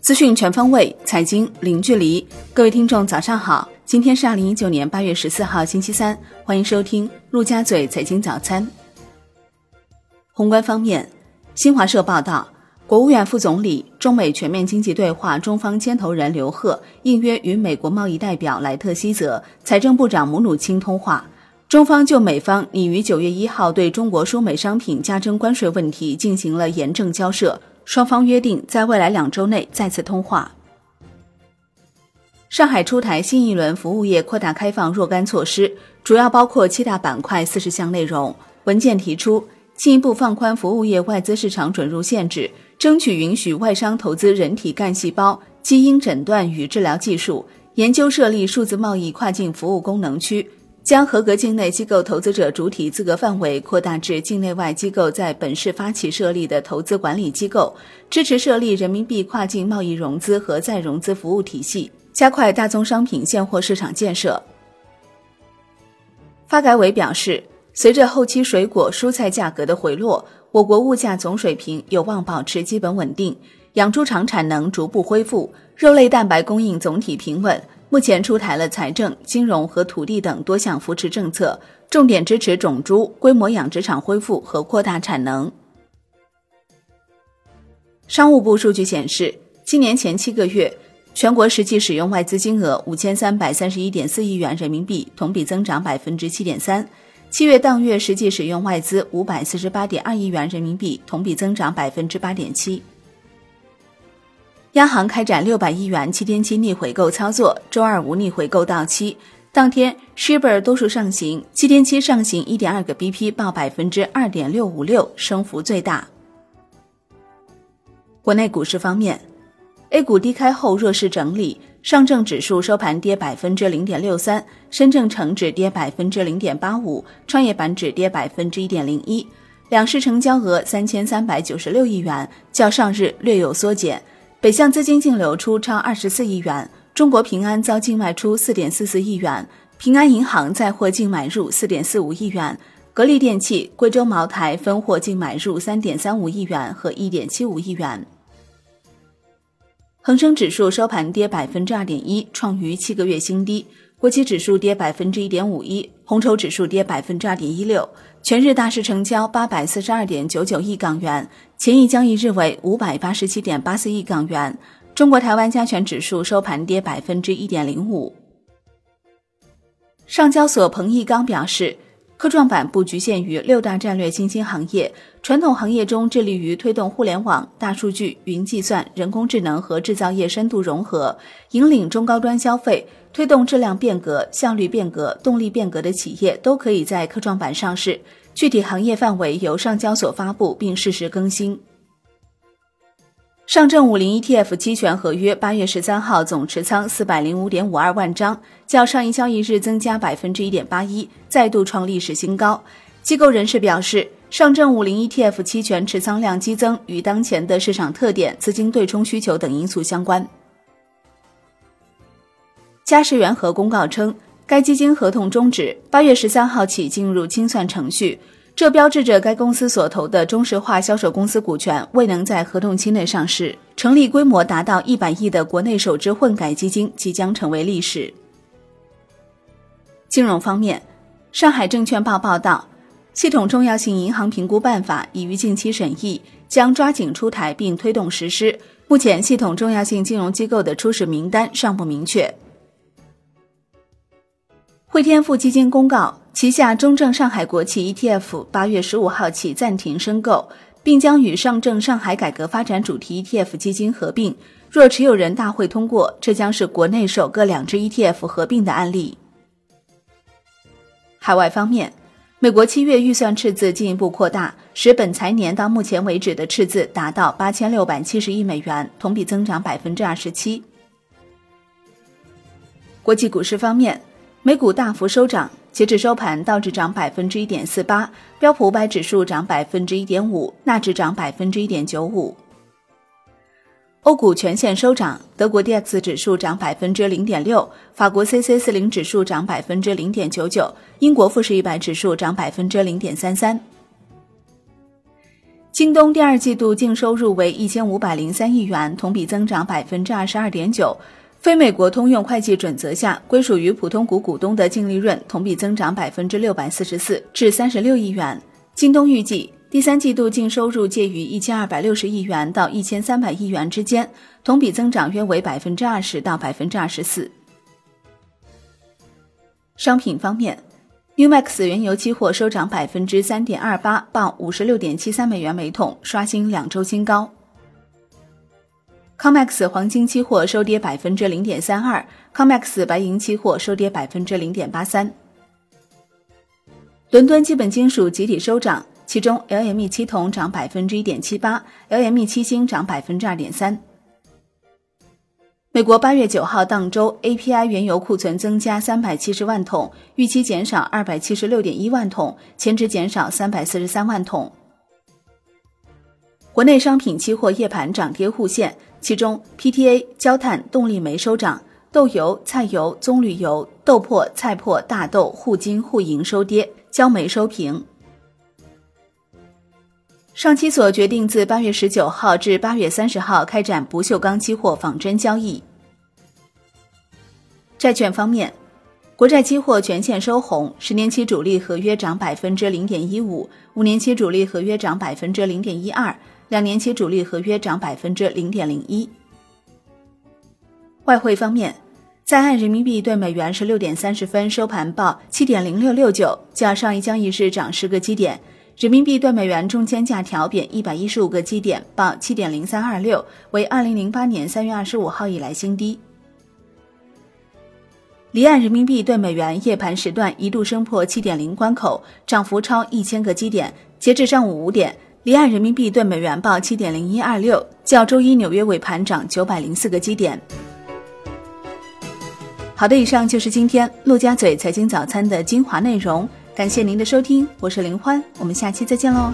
资讯全方位，财经零距离。各位听众，早上好！今天是二零一九年八月十四号，星期三。欢迎收听陆家嘴财经早餐。宏观方面，新华社报道，国务院副总理、中美全面经济对话中方牵头人刘鹤应约与美国贸易代表莱特希泽、财政部长姆努钦通话。中方就美方拟于九月一号对中国输美商品加征关税问题进行了严正交涉，双方约定在未来两周内再次通话。上海出台新一轮服务业扩大开放若干措施，主要包括七大板块四十项内容。文件提出，进一步放宽服务业外资市场准入限制，争取允许外商投资人体干细胞、基因诊断与治疗技术，研究设立数字贸易跨境服务功能区。将合格境内机构投资者主体资格范围扩大至境内外机构在本市发起设立的投资管理机构，支持设立人民币跨境贸易融资和再融资服务体系，加快大宗商品现货市场建设。发改委表示，随着后期水果、蔬菜价格的回落，我国物价总水平有望保持基本稳定，养猪场产能逐步恢复，肉类蛋白供应总体平稳。目前出台了财政、金融和土地等多项扶持政策，重点支持种猪规模养殖场恢复和扩大产能。商务部数据显示，今年前七个月，全国实际使用外资金额五千三百三十一点四亿元人民币，同比增长百分之七点三；七月当月实际使用外资五百四十八点二亿元人民币，同比增长百分之八点七。央行开展六百亿元七天期逆回购操作，周二无逆回购到期。当天，Shiba 多数上行，七天期上行一点二个 BP，报百分之二点六五六，升幅最大。国内股市方面，A 股低开后弱势整理，上证指数收盘跌百分之零点六三，深证成指跌百分之零点八五，创业板指跌百分之一点零一。两市成交额三千三百九十六亿元，较上日略有缩减。北向资金净流出超二十四亿元，中国平安遭净卖出四点四四亿元，平安银行再获净买入四点四五亿元，格力电器、贵州茅台分获净买入三点三五亿元和一点七五亿元。恒生指数收盘跌百分之二点一，创逾七个月新低。国企指数跌百分之一点五一，红筹指数跌百分之二点一六。全日大市成交八百四十二点九九亿港元，前一交易日为五百八十七点八四亿港元。中国台湾加权指数收盘跌百分之一点零五。上交所彭毅刚表示，科创板不局限于六大战略新兴行业，传统行业中致力于推动互联网、大数据、云计算、人工智能和制造业深度融合，引领中高端消费。推动质量变革、效率变革、动力变革的企业都可以在科创板上市，具体行业范围由上交所发布并适时更新。上证五零 ETF 期权合约八月十三号总持仓四百零五点五二万张，较上一交易日增加百分之一点八一，再度创历史新高。机构人士表示，上证五零 ETF 期权持仓量激增与当前的市场特点、资金对冲需求等因素相关。嘉实元和公告称，该基金合同终止，八月十三号起进入清算程序。这标志着该公司所投的中石化销售公司股权未能在合同期内上市。成立规模达到一百亿的国内首支混改基金即将成为历史。金融方面，上海证券报报道，系统重要性银行评估办法已于近期审议，将抓紧出台并推动实施。目前，系统重要性金融机构的初始名单尚不明确。汇添富基金公告，旗下中证上海国企 ETF 八月十五号起暂停申购，并将与上证上海改革发展主题 ETF 基金合并。若持有人大会通过，这将是国内首个两只 ETF 合并的案例。海外方面，美国七月预算赤字进一步扩大，使本财年到目前为止的赤字达到八千六百七十亿美元，同比增长百分之二十七。国际股市方面。美股大幅收涨，截至收盘，道指涨百分之一点四八，标普五百指数涨百分之一点五，纳指涨百分之一点九五。欧股全线收涨，德国 D X 指数涨百分之零点六，法国 C C 四零指数涨百分之零点九九，英国富时一百指数涨百分之零点三三。京东第二季度净收入为一千五百零三亿元，同比增长百分之二十二点九。非美国通用会计准则下，归属于普通股股东的净利润同比增长百分之六百四十四，至三十六亿元。京东预计第三季度净收入介于一千二百六十亿元到一千三百亿元之间，同比增长约为百分之二十到百分之二十四。商品方面，Umax 原油期货收涨百分之三点二八，报五十六点七三美元每桶，刷新两周新高。COMEX 黄金期货收跌百分之零点三二，COMEX 白银期货收跌百分之零点八三。伦敦基本金属集体收涨，其中 LME 七铜涨百分之一点七八，LME 七锌涨百分之二点三。美国八月九号当周 API 原油库存增加三百七十万桶，预期减少二百七十六点一万桶，前值减少三百四十三万桶。国内商品期货夜盘涨跌互现。其中，PTA、焦炭、动力煤收涨，豆油、菜油、棕榈油、豆粕、菜粕、大豆、沪金、沪银收跌，焦煤收平。上期所决定自八月十九号至八月三十号开展不锈钢期货仿真交易。债券方面，国债期货全线收红，十年期主力合约涨百分之零点一五，五年期主力合约涨百分之零点一二。两年期主力合约涨百分之零点零一。外汇方面，在岸人民币对美元十六点三十分收盘报七点零六六九，较上一交易日涨十个基点。人民币对美元中间价调贬一百一十五个基点，报七点零三二六，为二零零八年三月二十五号以来新低。离岸人民币对美元夜盘时段一度升破七点零关口，涨幅超一千个基点。截至上午五点。离岸人民币对美元报七点零一二六，较周一纽约尾盘涨九百零四个基点。好的，以上就是今天陆家嘴财经早餐的精华内容，感谢您的收听，我是林欢，我们下期再见喽。